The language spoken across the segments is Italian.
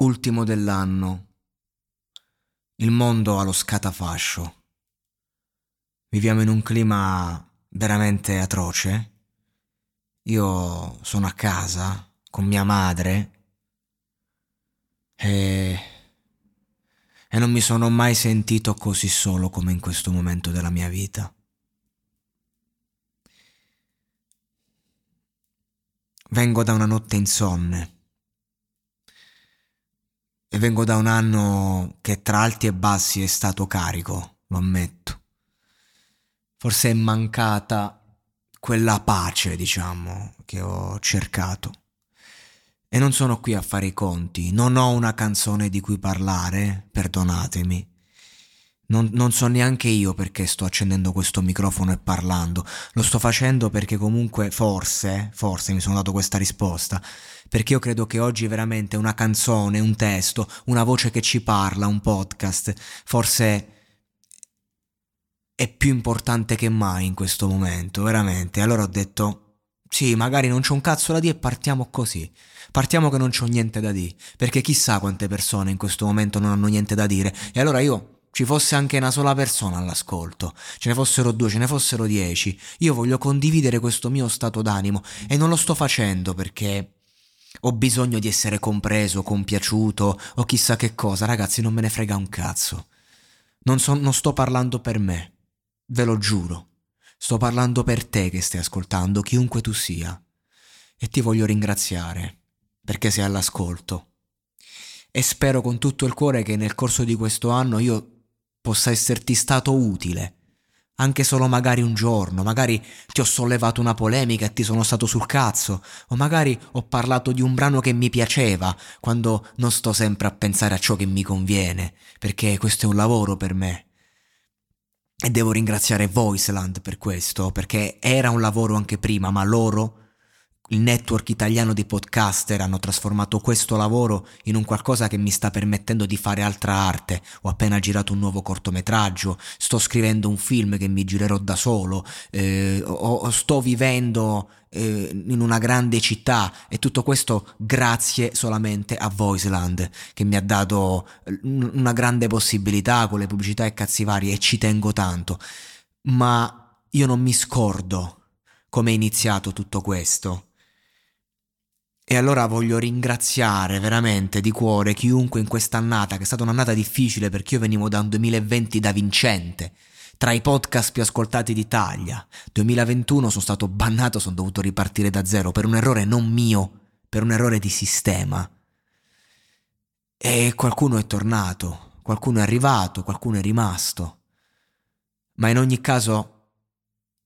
Ultimo dell'anno. Il mondo allo scatafascio. Viviamo in un clima veramente atroce. Io sono a casa con mia madre e... e non mi sono mai sentito così solo come in questo momento della mia vita. Vengo da una notte insonne e vengo da un anno che tra alti e bassi è stato carico, lo ammetto. Forse è mancata quella pace, diciamo, che ho cercato. E non sono qui a fare i conti, non ho una canzone di cui parlare, perdonatemi. Non, non, so neanche io perché sto accendendo questo microfono e parlando. Lo sto facendo perché comunque forse, forse mi sono dato questa risposta, perché io credo che oggi veramente una canzone, un testo, una voce che ci parla, un podcast, forse è più importante che mai in questo momento, veramente. Allora ho detto, sì, magari non c'ho un cazzo da dire e partiamo così. Partiamo che non c'ho niente da dire, perché chissà quante persone in questo momento non hanno niente da dire. E allora io ci fosse anche una sola persona all'ascolto, ce ne fossero due, ce ne fossero dieci, io voglio condividere questo mio stato d'animo e non lo sto facendo perché ho bisogno di essere compreso, compiaciuto o chissà che cosa, ragazzi non me ne frega un cazzo. Non, so, non sto parlando per me, ve lo giuro, sto parlando per te che stai ascoltando, chiunque tu sia, e ti voglio ringraziare perché sei all'ascolto. E spero con tutto il cuore che nel corso di questo anno io possa esserti stato utile. Anche solo magari un giorno, magari ti ho sollevato una polemica e ti sono stato sul cazzo, o magari ho parlato di un brano che mi piaceva, quando non sto sempre a pensare a ciò che mi conviene, perché questo è un lavoro per me. E devo ringraziare Voiceland per questo, perché era un lavoro anche prima, ma loro il network italiano di podcaster hanno trasformato questo lavoro in un qualcosa che mi sta permettendo di fare altra arte. Ho appena girato un nuovo cortometraggio, sto scrivendo un film che mi girerò da solo, eh, o, sto vivendo eh, in una grande città e tutto questo grazie solamente a Voiceland che mi ha dato una grande possibilità con le pubblicità e cazzi vari e ci tengo tanto. Ma io non mi scordo come è iniziato tutto questo e allora voglio ringraziare veramente di cuore chiunque in quest'annata, che è stata un'annata difficile perché io venivo da un 2020 da vincente, tra i podcast più ascoltati d'Italia. 2021 sono stato bannato, sono dovuto ripartire da zero per un errore non mio, per un errore di sistema. E qualcuno è tornato, qualcuno è arrivato, qualcuno è rimasto. Ma in ogni caso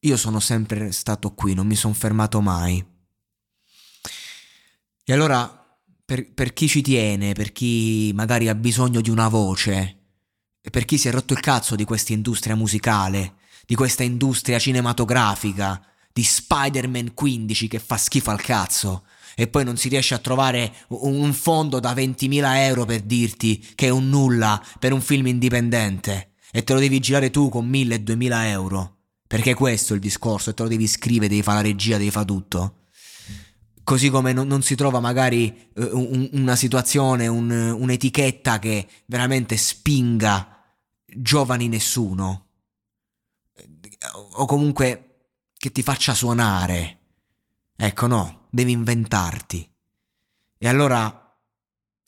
io sono sempre stato qui, non mi sono fermato mai. E allora, per, per, chi ci tiene, per chi magari ha bisogno di una voce, e per chi si è rotto il cazzo di questa industria musicale, di questa industria cinematografica, di Spider-Man 15 che fa schifo al cazzo, e poi non si riesce a trovare un fondo da 20.000 euro per dirti che è un nulla per un film indipendente, e te lo devi girare tu con 1.000-2.000 euro. Perché questo è il discorso, e te lo devi scrivere, devi fare la regia, devi fare tutto così come non, non si trova magari uh, un, una situazione, un, un'etichetta che veramente spinga giovani nessuno, o comunque che ti faccia suonare. Ecco, no, devi inventarti. E allora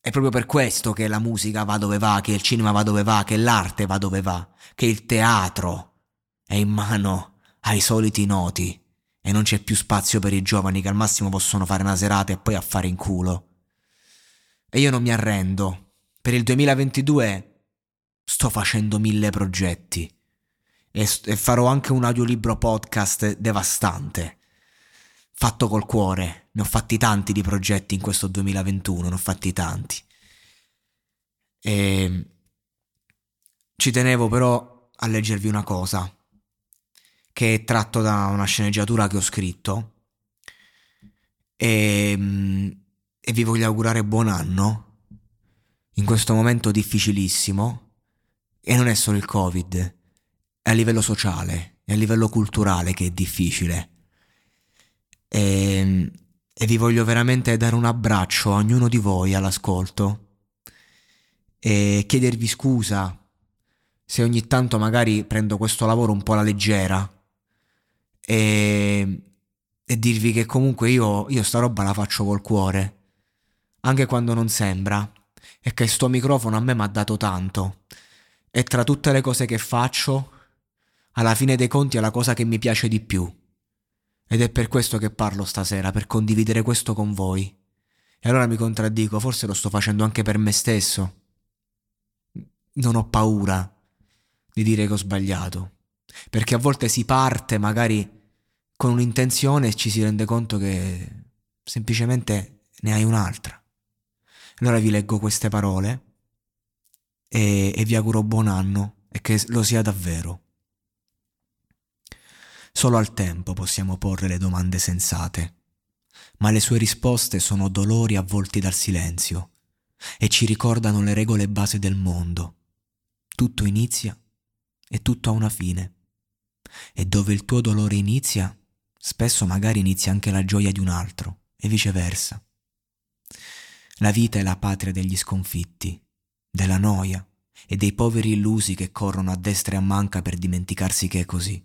è proprio per questo che la musica va dove va, che il cinema va dove va, che l'arte va dove va, che il teatro è in mano ai soliti noti e non c'è più spazio per i giovani che al massimo possono fare una serata e poi affare in culo. E io non mi arrendo. Per il 2022 sto facendo mille progetti e, e farò anche un audiolibro podcast devastante. Fatto col cuore, ne ho fatti tanti di progetti in questo 2021, ne ho fatti tanti. E ci tenevo però a leggervi una cosa che è tratto da una sceneggiatura che ho scritto. E, mm, e vi voglio augurare buon anno. In questo momento difficilissimo. E non è solo il covid, è a livello sociale, è a livello culturale che è difficile. E, e vi voglio veramente dare un abbraccio a ognuno di voi all'ascolto. E chiedervi scusa se ogni tanto magari prendo questo lavoro un po' alla leggera e, e dirvi che comunque io, io sta roba la faccio col cuore, anche quando non sembra, e che sto microfono a me mi ha dato tanto. E tra tutte le cose che faccio, alla fine dei conti è la cosa che mi piace di più. Ed è per questo che parlo stasera, per condividere questo con voi. E allora mi contraddico, forse lo sto facendo anche per me stesso. Non ho paura di dire che ho sbagliato, perché a volte si parte magari con un'intenzione ci si rende conto che semplicemente ne hai un'altra. Allora vi leggo queste parole e, e vi auguro buon anno e che lo sia davvero. Solo al tempo possiamo porre le domande sensate, ma le sue risposte sono dolori avvolti dal silenzio e ci ricordano le regole base del mondo. Tutto inizia e tutto ha una fine. E dove il tuo dolore inizia, spesso magari inizia anche la gioia di un altro e viceversa. La vita è la patria degli sconfitti, della noia e dei poveri illusi che corrono a destra e a manca per dimenticarsi che è così.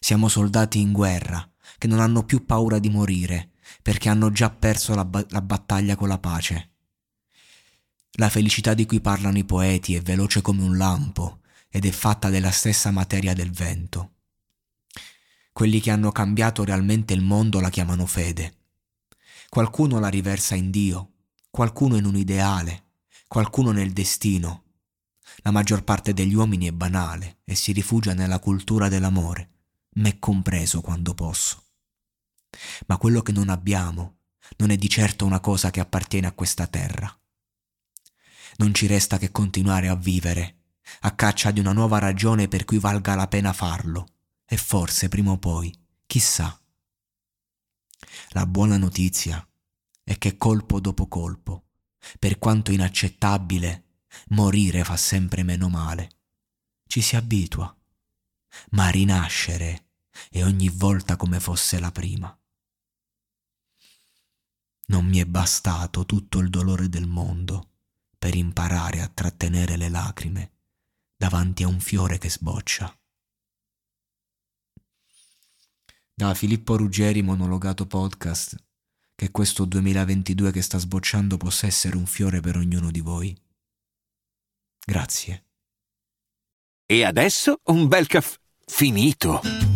Siamo soldati in guerra che non hanno più paura di morire perché hanno già perso la, ba- la battaglia con la pace. La felicità di cui parlano i poeti è veloce come un lampo ed è fatta della stessa materia del vento. Quelli che hanno cambiato realmente il mondo la chiamano fede. Qualcuno la riversa in Dio, qualcuno in un ideale, qualcuno nel destino. La maggior parte degli uomini è banale e si rifugia nella cultura dell'amore, me compreso quando posso. Ma quello che non abbiamo non è di certo una cosa che appartiene a questa terra. Non ci resta che continuare a vivere, a caccia di una nuova ragione per cui valga la pena farlo e forse prima o poi, chissà. La buona notizia è che colpo dopo colpo, per quanto inaccettabile, morire fa sempre meno male. Ci si abitua, ma rinascere è ogni volta come fosse la prima. Non mi è bastato tutto il dolore del mondo per imparare a trattenere le lacrime davanti a un fiore che sboccia da Filippo Ruggeri Monologato Podcast, che questo 2022 che sta sbocciando possa essere un fiore per ognuno di voi. Grazie. E adesso un bel caffè finito.